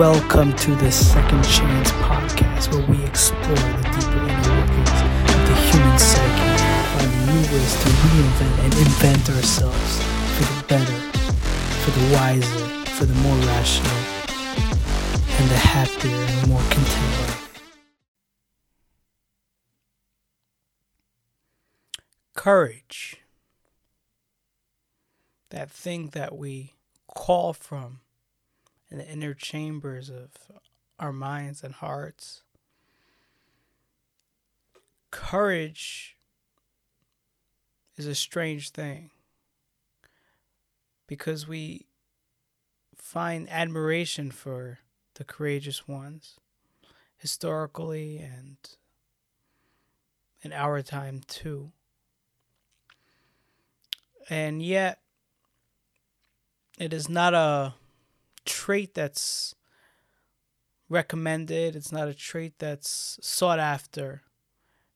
Welcome to the Second Chance podcast, where we explore the deeper inner workings of the human psyche, find new ways to reinvent and invent ourselves for the better, for the wiser, for the more rational, and the happier and more content life. Courage. That thing that we call from in the inner chambers of our minds and hearts. Courage is a strange thing because we find admiration for the courageous ones historically and in our time too. And yet, it is not a trait that's recommended, it's not a trait that's sought after,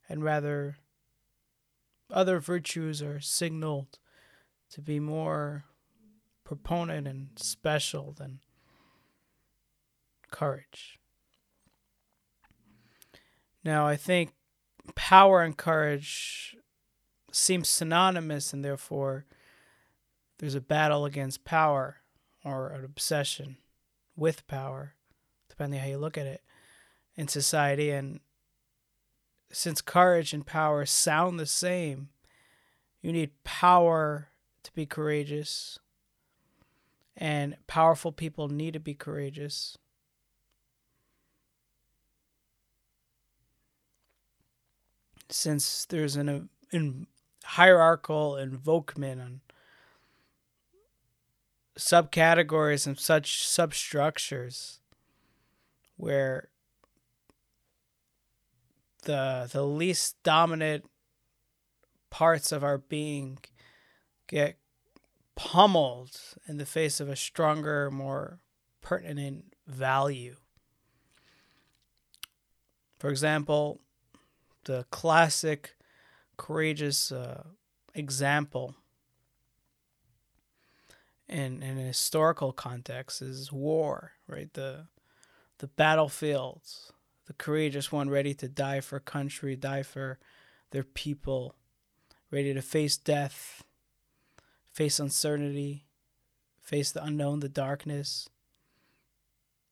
and rather other virtues are signaled to be more proponent and special than courage. Now, I think power and courage seem synonymous, and therefore there's a battle against power or an obsession with power, depending how you look at it, in society. And since courage and power sound the same, you need power to be courageous, and powerful people need to be courageous. Since there's an, uh, an hierarchical invokement on subcategories and such substructures where the the least dominant parts of our being get pummeled in the face of a stronger, more pertinent value. For example, the classic courageous uh, example in in a historical context is war, right? The the battlefields, the courageous one ready to die for country, die for their people, ready to face death, face uncertainty, face the unknown, the darkness,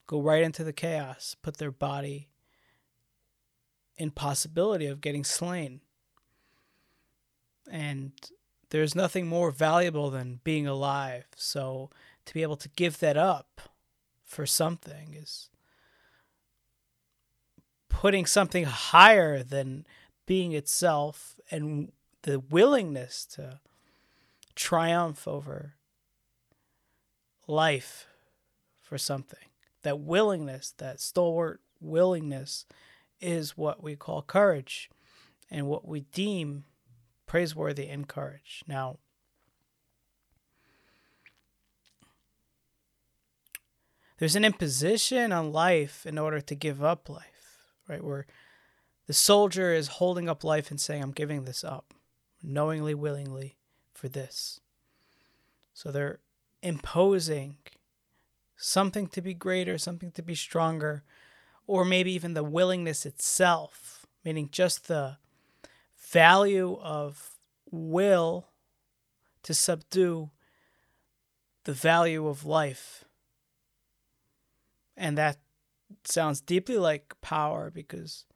go right into the chaos, put their body in possibility of getting slain. And there's nothing more valuable than being alive. So to be able to give that up for something is putting something higher than being itself and the willingness to triumph over life for something. That willingness, that stalwart willingness, is what we call courage and what we deem praiseworthy, encouraged. Now, there's an imposition on life in order to give up life, right? Where the soldier is holding up life and saying, I'm giving this up, knowingly, willingly, for this. So they're imposing something to be greater, something to be stronger, or maybe even the willingness itself, meaning just the value of will to subdue the value of life. And that sounds deeply like power because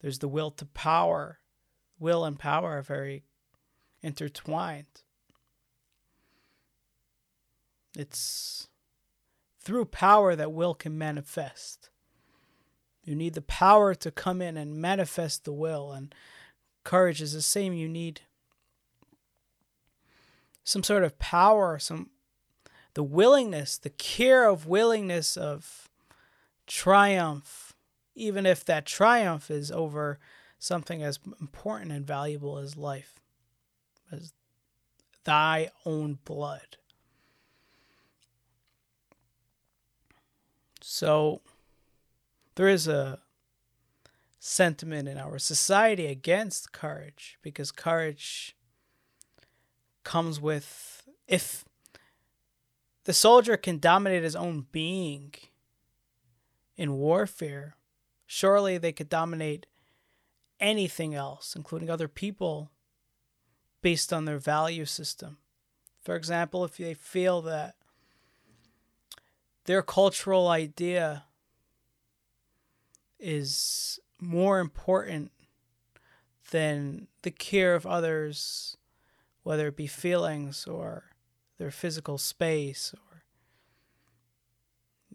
there's the will to power. Will and power are very intertwined. It's through power that will can manifest. You need the power to come in and manifest the will, and courage is the same. You need some sort of power, some the willingness, the care of willingness of triumph, even if that triumph is over something as important and valuable as life, as thy own blood. So there is a sentiment in our society against courage because courage comes with if the soldier can dominate his own being in warfare, surely they could dominate anything else, including other people, based on their value system. For example, if they feel that their cultural idea is more important than the care of others, whether it be feelings or their physical space or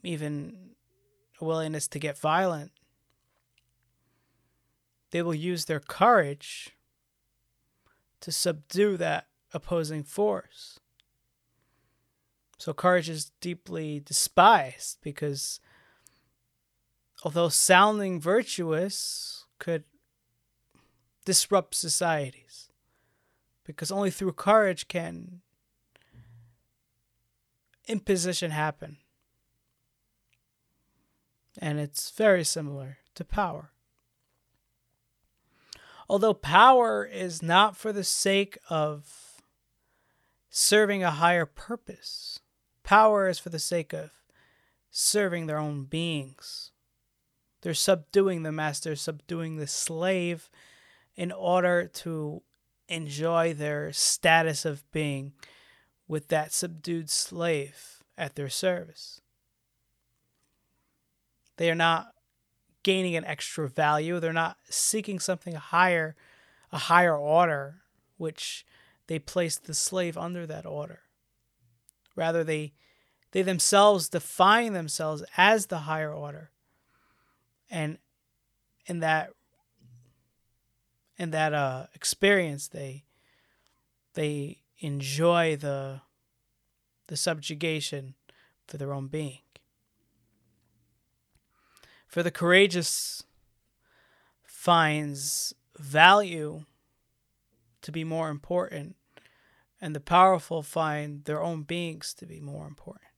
even a willingness to get violent. They will use their courage to subdue that opposing force. So, courage is deeply despised because although sounding virtuous could disrupt societies, because only through courage can imposition happen. And it's very similar to power. Although power is not for the sake of serving a higher purpose, power is for the sake of serving their own beings. They're subduing the master, subduing the slave in order to enjoy their status of being with that subdued slave at their service. They are not gaining an extra value. They're not seeking something higher, a higher order, which they place the slave under that order. Rather, they they themselves define themselves as the higher order. And in that in that uh, experience, they they enjoy the the subjugation for their own being. For the courageous finds value to be more important, and the powerful find their own beings to be more important.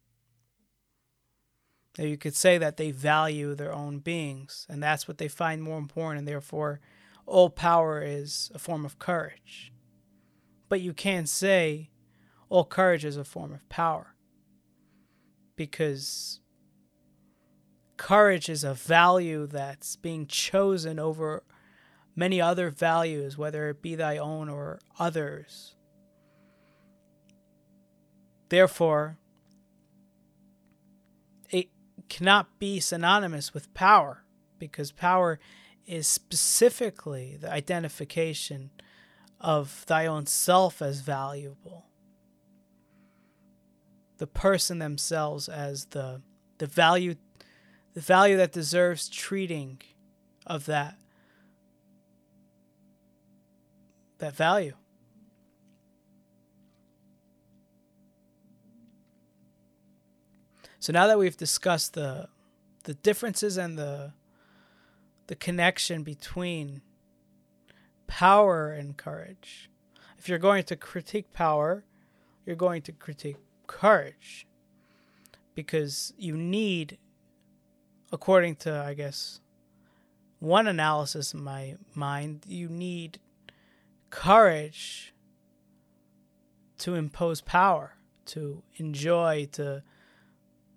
Now you could say that they value their own beings, and that's what they find more important, and therefore all power is a form of courage. But you can't say all courage is a form of power because courage is a value that's being chosen over many other values, whether it be thy own or others. Therefore, cannot be synonymous with power because power is specifically the identification of thy own self as valuable, the person themselves as the the value the value that deserves treating of that that value. So now that we've discussed the the differences and the the connection between power and courage. If you're going to critique power, you're going to critique courage because you need according to, I guess, one analysis in my mind, you need courage to impose power, to enjoy, to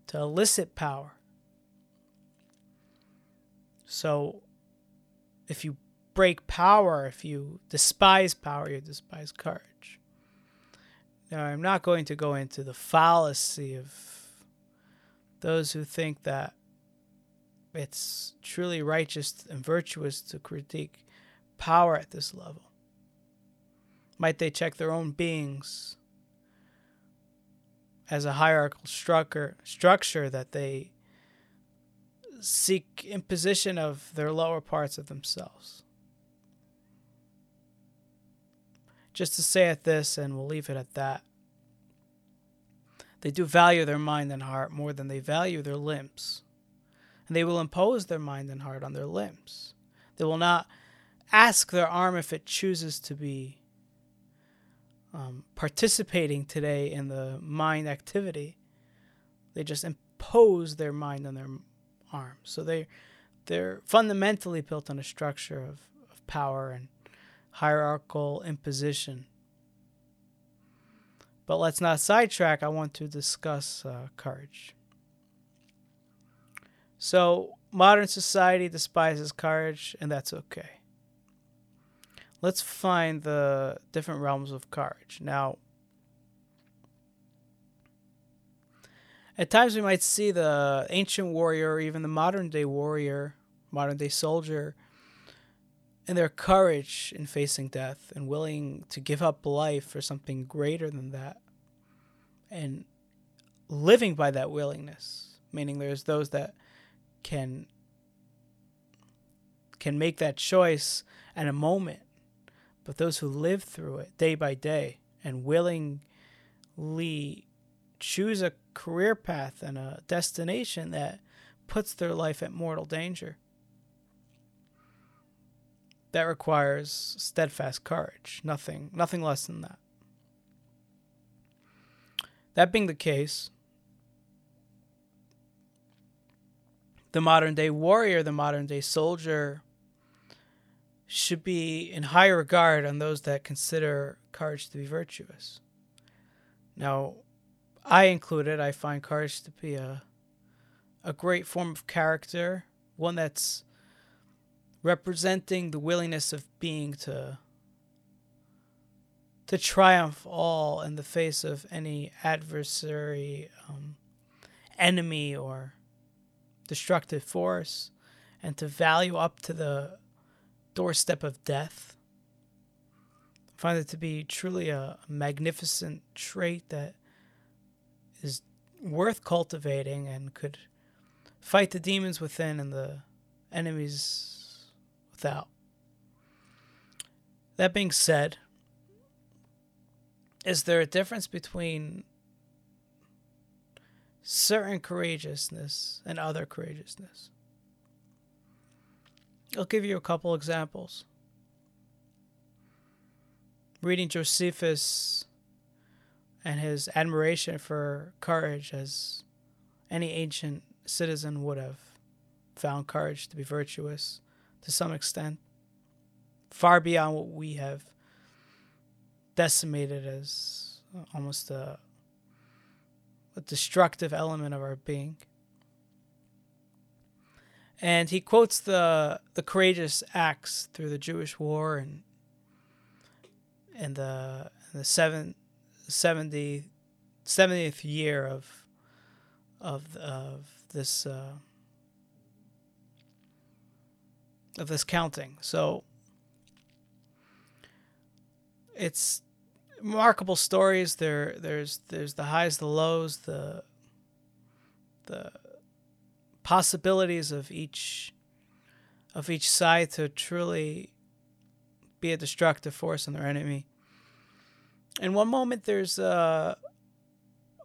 to elicit power. So if you break power, if you despise power, you despise courage. Now, I'm not going to go into the fallacy of those who think that it's truly righteous and virtuous to critique power at this level? Might they check their own beings as a hierarchical structure, structure that they seek imposition of their lower parts of themselves? Just to say at this, and we'll leave it at that. They do value their mind and heart more than they value their limbs and they will impose their mind and heart on their limbs. They will not ask their arm if it chooses to be um, participating today in the mind activity. They just impose their mind on their arm. So they they're fundamentally built on a structure of, of power and hierarchical imposition. But let's not sidetrack. I want to discuss uh, courage. So, modern society despises courage, and that's okay. Let's find the different realms of courage. Now, at times we might see the ancient warrior, or even the modern day warrior, modern day soldier, and their courage in facing death and willing to give up life for something greater than that. And living by that willingness, meaning there's those that can can make that choice at a moment, but those who live through it day by day and willingly choose a career path and a destination that puts their life at mortal danger. That requires steadfast courage, nothing nothing less than that. That being the case, the modern day warrior, the modern day soldier, should be in high regard on those that consider courage to be virtuous. Now, I included, I find courage to be a a great form of character, one that's representing the willingness of being to to triumph all in the face of any adversary, um, enemy, or destructive force, and to value up to the doorstep of death. I find it to be truly a magnificent trait that is worth cultivating and could fight the demons within and the enemies without. That being said, is there a difference between certain courageousness and other courageousness? I'll give you a couple examples. Reading Josephus and his admiration for courage as any ancient citizen would have found courage to be virtuous to some extent, far beyond what we have decimated as almost a, a destructive element of our being. And he quotes the the courageous acts through the Jewish war and and the the seven, 70, 70th year of of of this uh, of this counting. So it's remarkable stories. There, there's there's the highs, the lows, the the possibilities of each of each side to truly be a destructive force on their enemy. In one moment, there's a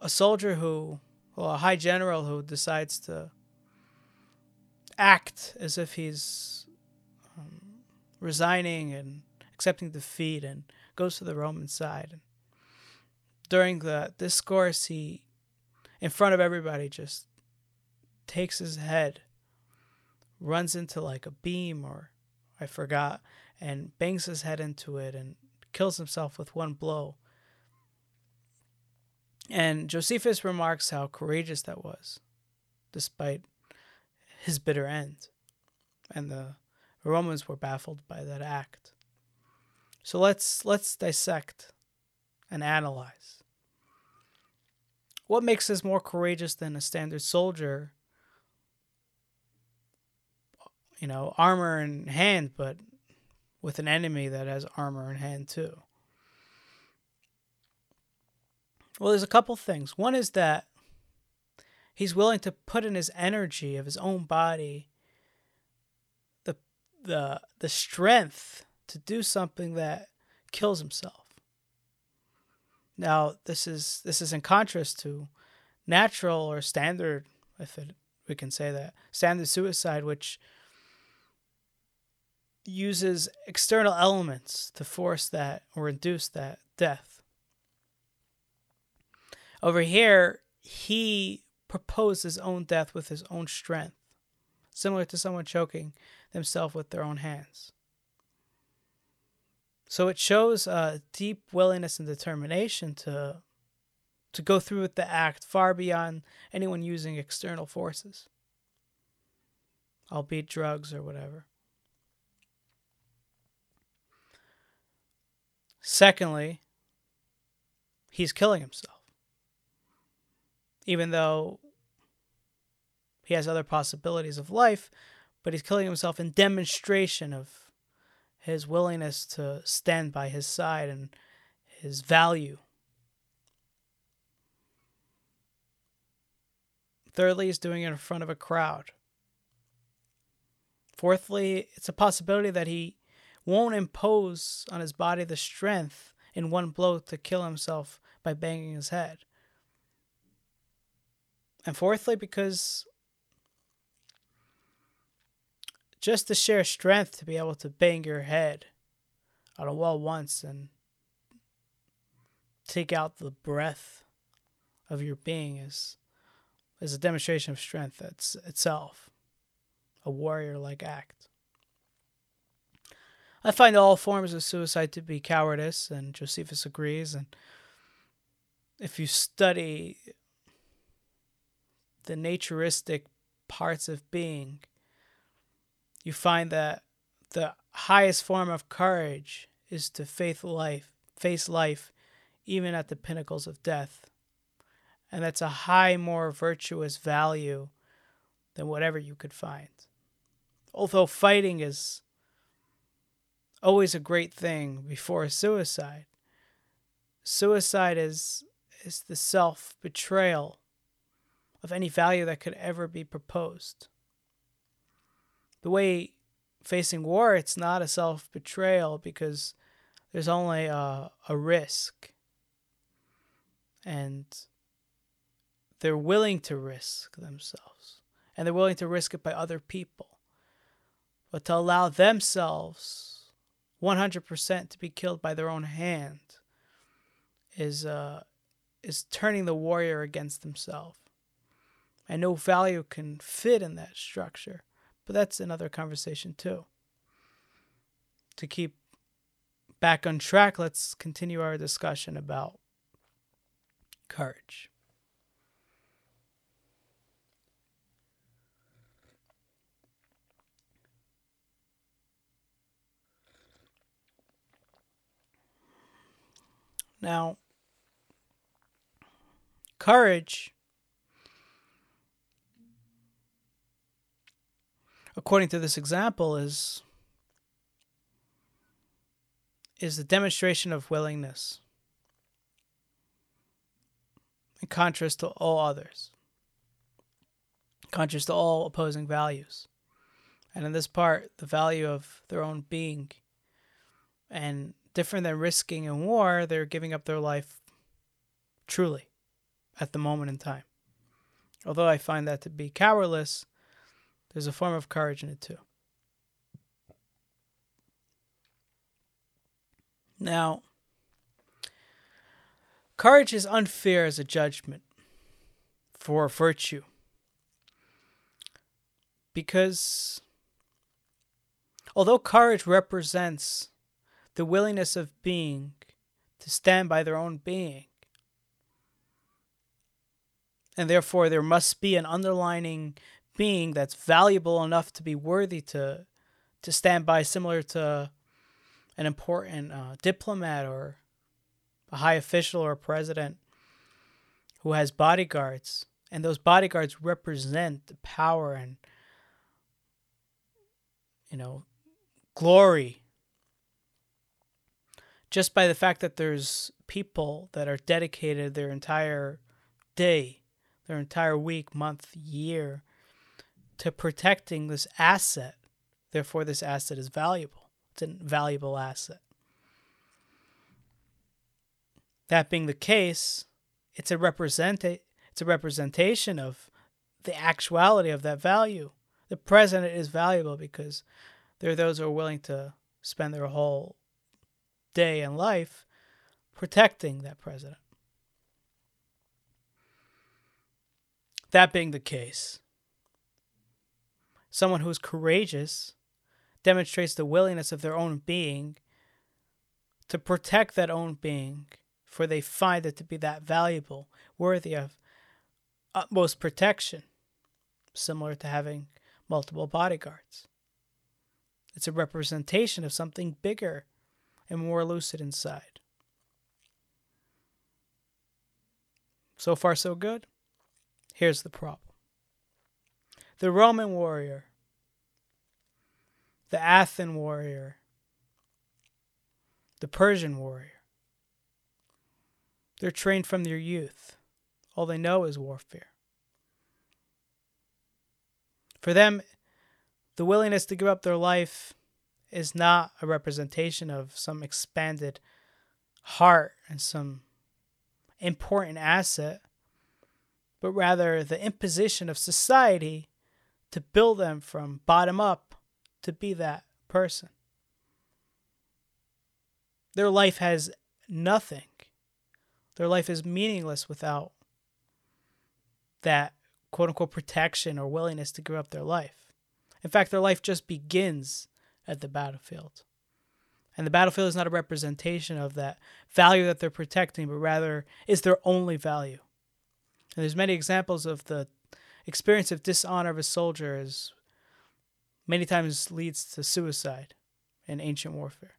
a soldier who, well, a high general who decides to act as if he's um, resigning and accepting defeat and goes to the Roman side. And During the discourse, he, in front of everybody, just takes his head, runs into like a beam or I forgot, and bangs his head into it and kills himself with one blow. And Josephus remarks how courageous that was, despite his bitter end. And the Romans were baffled by that act. So let's let's dissect and analyze. What makes us more courageous than a standard soldier? You know, armor in hand, but with an enemy that has armor in hand too. Well, there's a couple things. One is that he's willing to put in his energy of his own body the the the strength to do something that kills himself. Now, this is this is in contrast to natural or standard, if it, we can say that, standard suicide, which uses external elements to force that or induce that death. Over here, he proposed his own death with his own strength, similar to someone choking themselves with their own hands. So it shows a deep willingness and determination to to go through with the act far beyond anyone using external forces. I'll drugs or whatever. Secondly, he's killing himself. Even though he has other possibilities of life, but he's killing himself in demonstration of his willingness to stand by his side and his value. Thirdly, he's doing it in front of a crowd. Fourthly, it's a possibility that he won't impose on his body the strength in one blow to kill himself by banging his head. And fourthly, because just the sheer strength to be able to bang your head on a wall once and take out the breath of your being is is a demonstration of strength that's itself a warrior like act. I find all forms of suicide to be cowardice, and Josephus agrees. And if you study the naturistic parts of being, you find that the highest form of courage is to face life, face life even at the pinnacles of death. And that's a high, more virtuous value than whatever you could find. Although fighting is always a great thing before suicide, suicide is, is the self betrayal of any value that could ever be proposed the way facing war, it's not a self betrayal because there's only a, a risk. And they're willing to risk themselves. And they're willing to risk it by other people. But to allow themselves 100% to be killed by their own hand is, uh, is turning the warrior against himself. And no value can fit in that structure. But that's another conversation too. To keep back on track, let's continue our discussion about courage. Now, courage according to this example, is is the demonstration of willingness in contrast to all others, contrast to all opposing values. And in this part, the value of their own being. And different than risking in war, they're giving up their life truly at the moment in time. Although I find that to be cowardice, there's a form of courage in it too. Now, courage is unfair as a judgment for virtue because although courage represents the willingness of being to stand by their own being, and therefore there must be an underlining being that's valuable enough to be worthy to to stand by, similar to an important uh, diplomat or a high official or a president who has bodyguards, and those bodyguards represent the power and you know glory just by the fact that there's people that are dedicated their entire day, their entire week, month, year to protecting this asset. Therefore, this asset is valuable. It's a valuable asset. That being the case, it's a represent it's a representation of the actuality of that value. The president is valuable because there are those who are willing to spend their whole day and life protecting that president. That being the case, Someone who is courageous demonstrates the willingness of their own being to protect that own being, for they find it to be that valuable, worthy of utmost protection, similar to having multiple bodyguards. It's a representation of something bigger and more lucid inside. So far, so good. Here's the problem the Roman warrior, the Athen warrior, the Persian warrior. They're trained from their youth. All they know is warfare. For them, the willingness to give up their life is not a representation of some expanded heart and some important asset, but rather the imposition of society to build them from bottom up to be that person. Their life has nothing. Their life is meaningless without that quote unquote protection or willingness to give up their life. In fact, their life just begins at the battlefield. And the battlefield is not a representation of that value that they're protecting, but rather is their only value. And there's many examples of the experience of dishonor of a soldier as many times leads to suicide in ancient warfare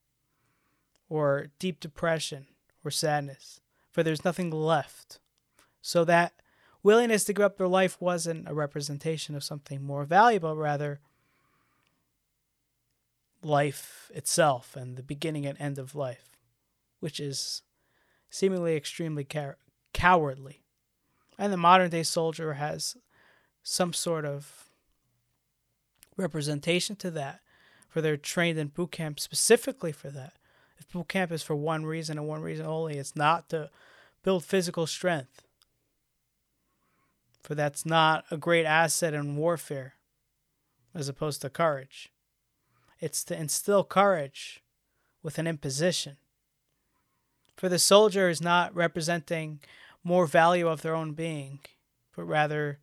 or deep depression or sadness, for there's nothing left. So that willingness to give up their life wasn't a representation of something more valuable, rather life itself and the beginning and end of life, which is seemingly extremely cow- cowardly. And the modern day soldier has some sort of representation to that, for they're trained in boot camp specifically for that. If boot camp is for one reason and one reason only, it's not to build physical strength. For that's not a great asset in warfare as opposed to courage. It's to instill courage with an imposition. For the soldier is not representing more value of their own being, but rather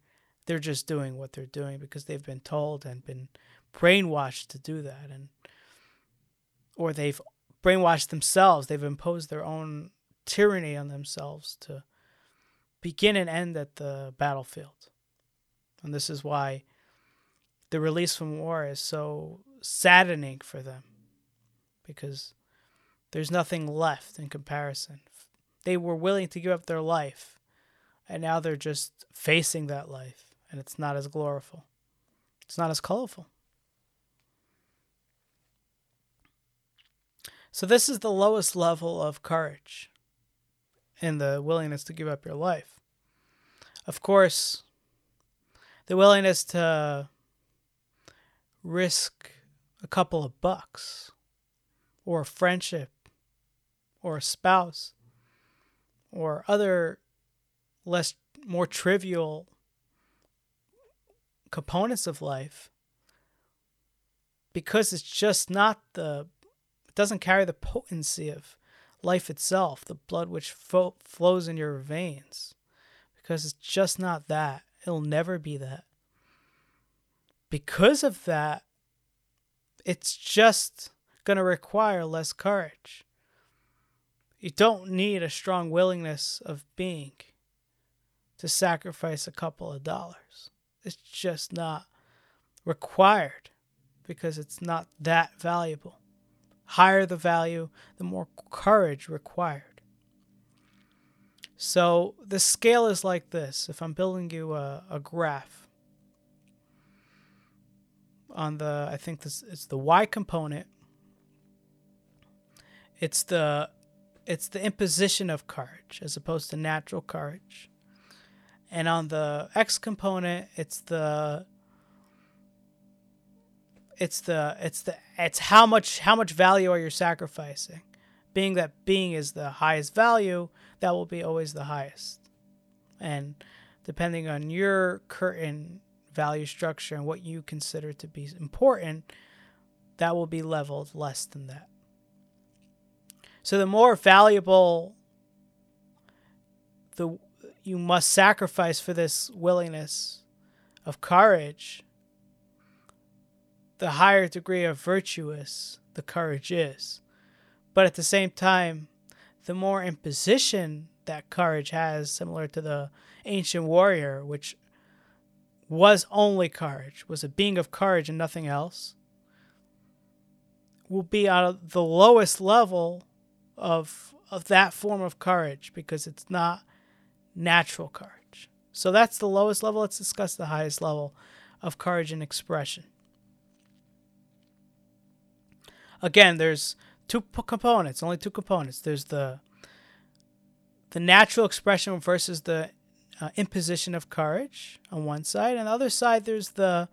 they're just doing what they're doing because they've been told and been brainwashed to do that. And or they've brainwashed themselves. They've imposed their own tyranny on themselves to begin and end at the battlefield. And this is why the release from war is so saddening for them because there's nothing left in comparison they were willing to give up their life and now they're just facing that life and it's not as gloriful. It's not as colorful. So, this is the lowest level of courage in the willingness to give up your life. Of course, the willingness to risk a couple of bucks or a friendship or a spouse or other less more trivial components of life because it's just not the it doesn't carry the potency of life itself the blood which fo- flows in your veins because it's just not that. It'll never be that. Because of that it's just going to require less courage you don't need a strong willingness of being to sacrifice a couple of dollars it's just not required because it's not that valuable. Higher the value, the more courage required. So the scale is like this. If I'm building you a, a graph on the, I think this it's the y component. It's the it's the imposition of courage as opposed to natural courage. And on the X component, it's the it's the it's the it's how much how much value are you sacrificing? Being that being is the highest value, that will be always the highest. And depending on your current value structure and what you consider to be important, that will be leveled less than that. So the more valuable the you must sacrifice for this willingness of courage, the higher degree of virtuous the courage is. But at the same time, the more imposition that courage has, similar to the ancient warrior, which was only courage, was a being of courage and nothing else, will be at the lowest level of of that form of courage because it's not natural courage. So that's the lowest level. Let's discuss the highest level of courage and expression. Again, there's two components, only two components. There's the the natural expression versus the uh, imposition of courage on one side, and the other side there's the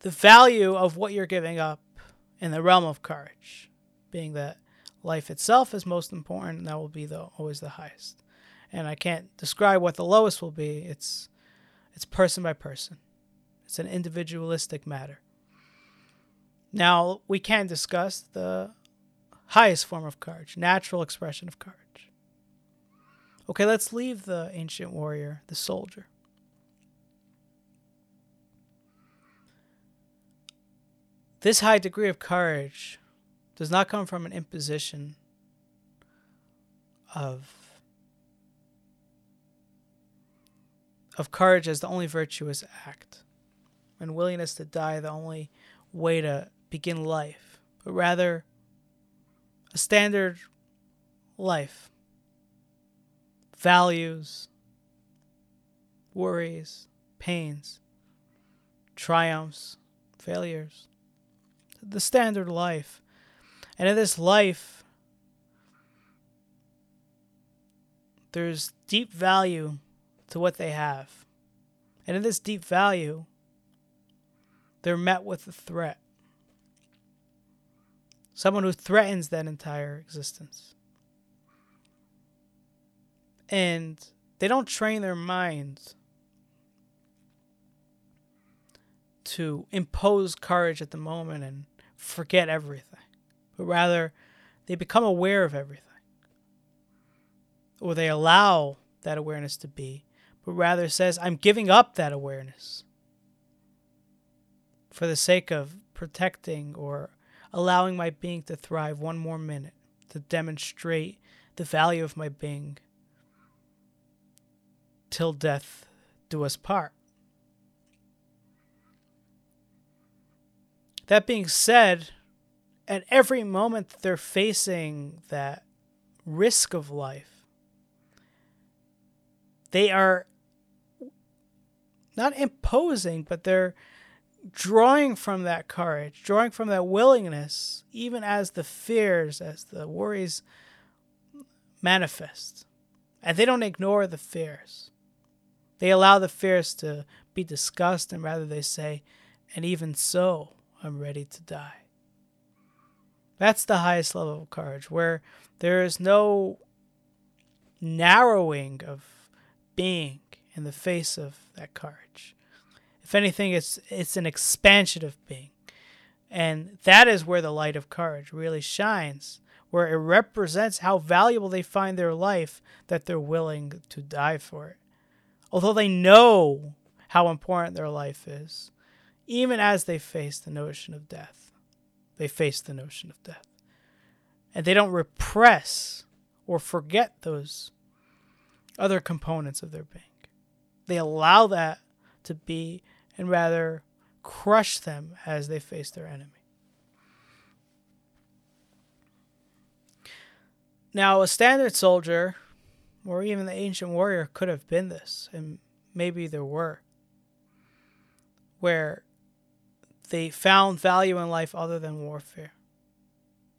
the value of what you're giving up in the realm of courage, being that life itself is most important, and that will be the always the highest. And I can't describe what the lowest will be. It's it's person by person. It's an individualistic matter. Now we can discuss the highest form of courage, natural expression of courage. Okay, let's leave the ancient warrior, the soldier. This high degree of courage does not come from an imposition of of courage as the only virtuous act and willingness to die the only way to begin life, but rather a standard life values, worries, pains, triumphs, failures. The standard life. And in this life, there's deep value to what they have. And in this deep value, they're met with a threat. Someone who threatens that entire existence and they don't train their minds to impose courage at the moment and forget everything, but rather they become aware of everything, or they allow that awareness to be, but rather says, I'm giving up that awareness for the sake of protecting or allowing my being to thrive one more minute to demonstrate the value of my being till death do us part. That being said, at every moment they're facing that risk of life, they are not imposing, but they're drawing from that courage, drawing from that willingness, even as the fears, as the worries manifest. And they don't ignore the fears. They allow the fears to be discussed, and rather they say, and even so, I'm ready to die. That's the highest level of courage, where there is no narrowing of being in the face of that courage. If anything, it's it's an expansion of being. And that is where the light of courage really shines, where it represents how valuable they find their life that they're willing to die for it although they know how important their life is, even as they face the notion of death. They face the notion of death. And they don't repress or forget those other components of their being. They allow that to be and rather crush them as they face their enemy. Now, a standard soldier or even the ancient warrior could have been this, and maybe there were, where they found value in life other than warfare.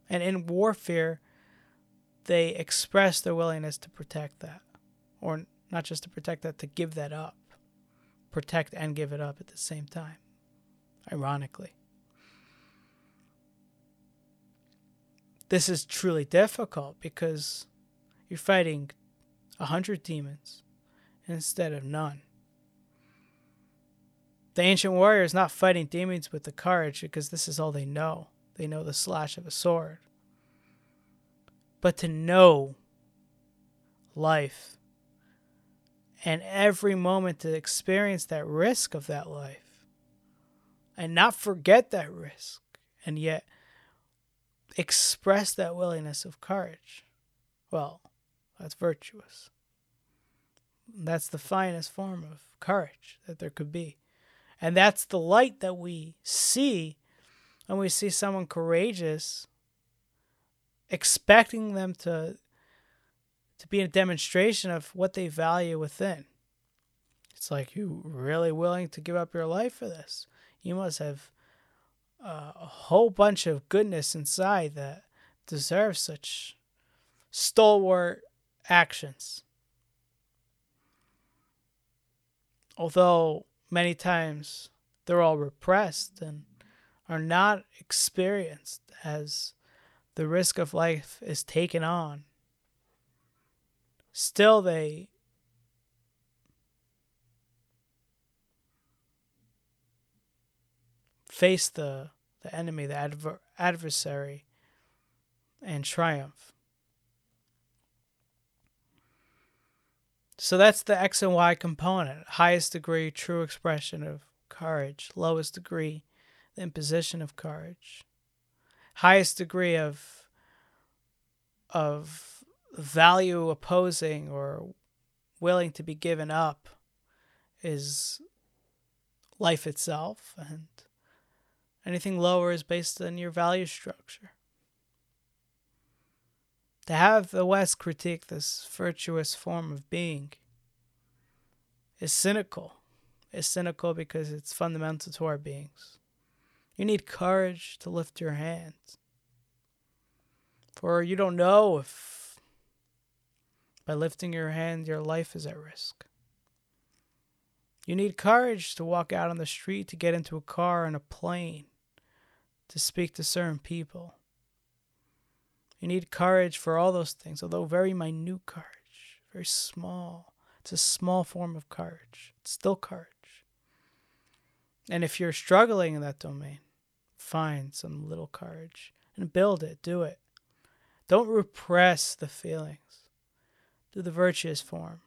And in warfare, they expressed their willingness to protect that, or not just to protect that, to give that up. Protect and give it up at the same time, ironically. This is truly difficult because you're fighting a hundred demons instead of none. The ancient warrior is not fighting demons with the courage because this is all they know. They know the slash of a sword. But to know life and every moment to experience that risk of that life and not forget that risk and yet express that willingness of courage. Well, that's virtuous. That's the finest form of courage that there could be. And that's the light that we see when we see someone courageous, expecting them to to be a demonstration of what they value within. It's like you really willing to give up your life for this. You must have uh, a whole bunch of goodness inside that deserves such stalwart actions. Although many times they're all repressed and are not experienced as the risk of life is taken on still they face the the enemy, the adver- adversary, and triumph. So that's the X and Y component. Highest degree, true expression of courage. Lowest degree, the imposition of courage. Highest degree of of value opposing or willing to be given up is life itself and anything lower is based on your value structure to have the west critique this virtuous form of being is cynical It's cynical because it's fundamental to our beings you need courage to lift your hands for you don't know if by lifting your hand, your life is at risk. You need courage to walk out on the street, to get into a car and a plane, to speak to certain people. You need courage for all those things, although very minute courage, very small. It's a small form of courage. It's still courage. And if you're struggling in that domain, find some little courage and build it, do it. Don't repress the feelings do the virtuous form.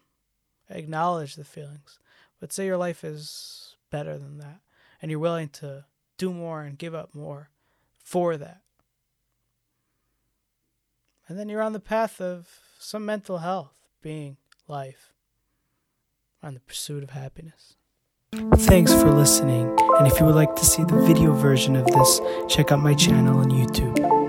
Acknowledge the feelings. But say your life is better than that and you're willing to do more and give up more for that. And then you're on the path of some mental health, being, life, on the pursuit of happiness. Thanks for listening. And if you would like to see the video version of this, check out my channel on YouTube.